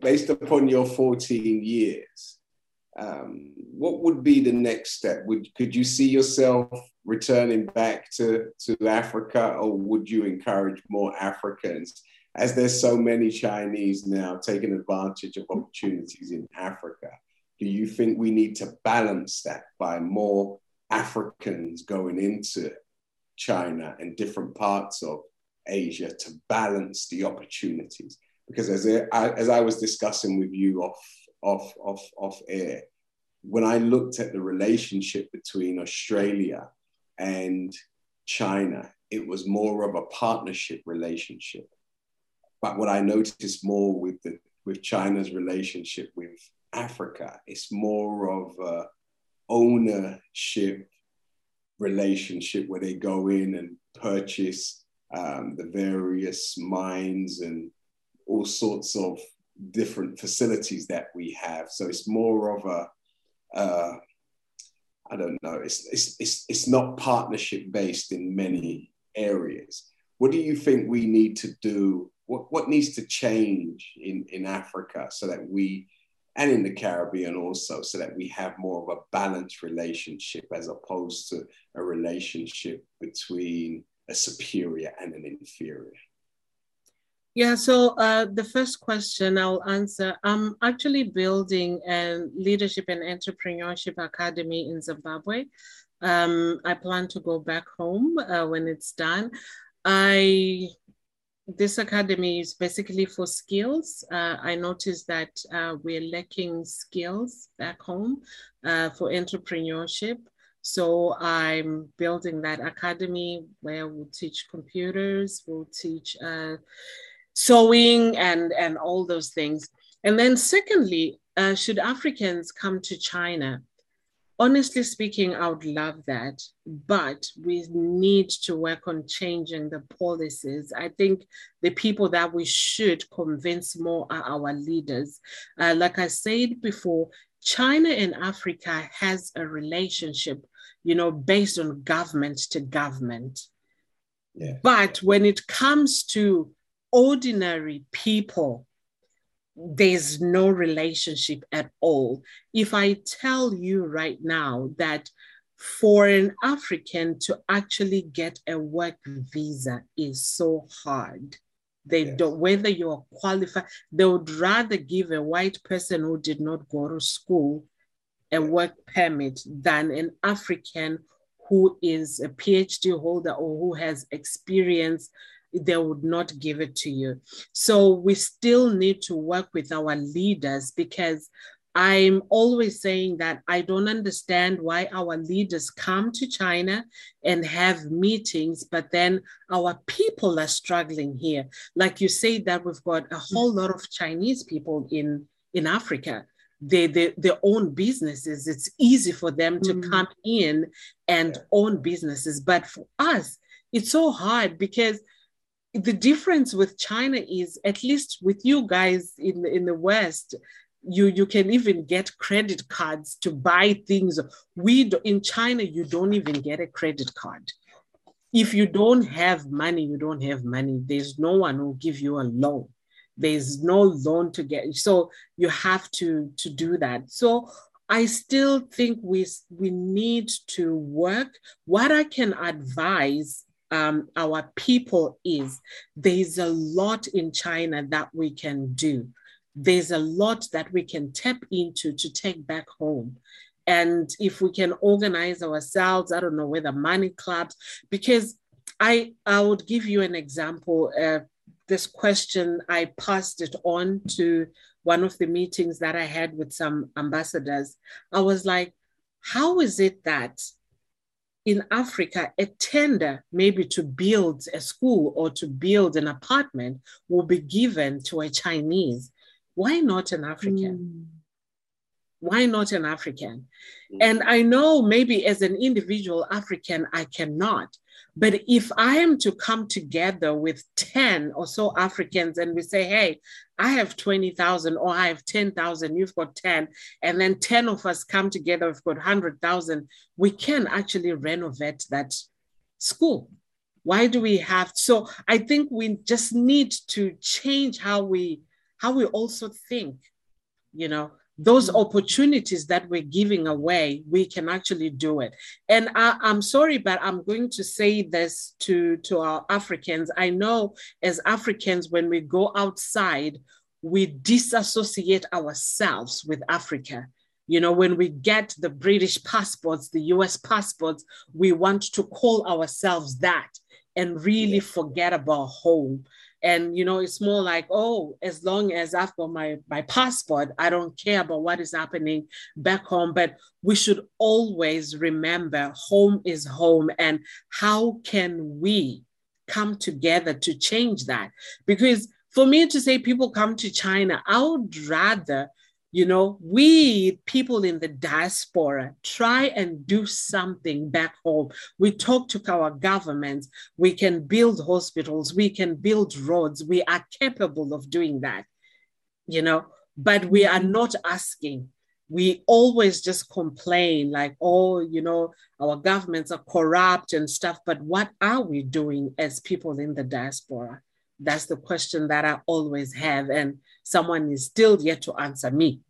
based upon your 14 years, um, what would be the next step? Would could you see yourself returning back to, to Africa, or would you encourage more Africans? As there's so many Chinese now taking advantage of opportunities in Africa, do you think we need to balance that by more Africans going into China and different parts of Asia to balance the opportunities? Because as I, as I was discussing with you off off off off air, when I looked at the relationship between Australia and China, it was more of a partnership relationship. But what I noticed more with the with China's relationship with Africa, it's more of a ownership relationship where they go in and purchase um, the various mines and all sorts of different facilities that we have. So it's more of a, uh, I don't know, it's, it's, it's, it's not partnership based in many areas. What do you think we need to do? What, what needs to change in, in Africa so that we, and in the Caribbean also, so that we have more of a balanced relationship as opposed to a relationship between a superior and an inferior? Yeah, so uh, the first question I'll answer I'm actually building a leadership and entrepreneurship academy in Zimbabwe. Um, I plan to go back home uh, when it's done. I this academy is basically for skills. Uh, I noticed that uh, we're lacking skills back home uh, for entrepreneurship. So I'm building that academy where we'll teach computers, we'll teach uh, sewing and, and all those things. And then secondly, uh, should Africans come to China? Honestly speaking, I would love that, but we need to work on changing the policies. I think the people that we should convince more are our leaders. Uh, like I said before, China and Africa has a relationship, you know, based on government to government. Yeah. But when it comes to ordinary people, there's no relationship at all. If I tell you right now that for an African to actually get a work visa is so hard. They yes. don't, whether you're qualified, they would rather give a white person who did not go to school a work permit than an African who is a PhD holder or who has experience they would not give it to you. So we still need to work with our leaders because I'm always saying that I don't understand why our leaders come to China and have meetings, but then our people are struggling here. Like you say, that we've got a whole lot of Chinese people in, in Africa. They, they, they own businesses. It's easy for them to mm. come in and own businesses. But for us, it's so hard because the difference with China is at least with you guys in in the West, you you can even get credit cards to buy things. We do, in China you don't even get a credit card. If you don't have money, you don't have money. There's no one who give you a loan. There's no loan to get. So you have to to do that. So I still think we we need to work. What I can advise um, our people is there's a lot in China that we can do. There's a lot that we can tap into to take back home. And if we can organize ourselves, I don't know whether money clubs, because I, I would give you an example. Uh, this question, I passed it on to one of the meetings that I had with some ambassadors. I was like, how is it that in Africa, a tender maybe to build a school or to build an apartment will be given to a Chinese. Why not an African? Mm. Why not an African? Mm. And I know maybe as an individual African, I cannot. But if I am to come together with 10 or so Africans and we say, hey, I have 20,000 or I have 10,000, you've got 10, and then 10 of us come together, we've got 100,000, we can actually renovate that school. Why do we have? So I think we just need to change how we how we also think, you know, those mm. opportunities that we're giving away, we can actually do it. And I, am sorry, but I'm going to say this to, to our Africans. I know as Africans, when we go outside, we disassociate ourselves with Africa. You know, when we get the British passports, the US passports, we want to call ourselves that and really forget about home and you know it's more like oh as long as i've got my my passport i don't care about what is happening back home. But we should always remember home is home. And how can we come together to change that? Because for me to say people come to china i would rather you know, we people in the diaspora try and do something back home. We talk to our governments. We can build hospitals. We can build roads. We are capable of doing that, you know, but we are not asking. We always just complain like, oh, you know, our governments are corrupt and stuff. But what are we doing as people in the diaspora? That's the question that I always have. And someone is still yet to answer me.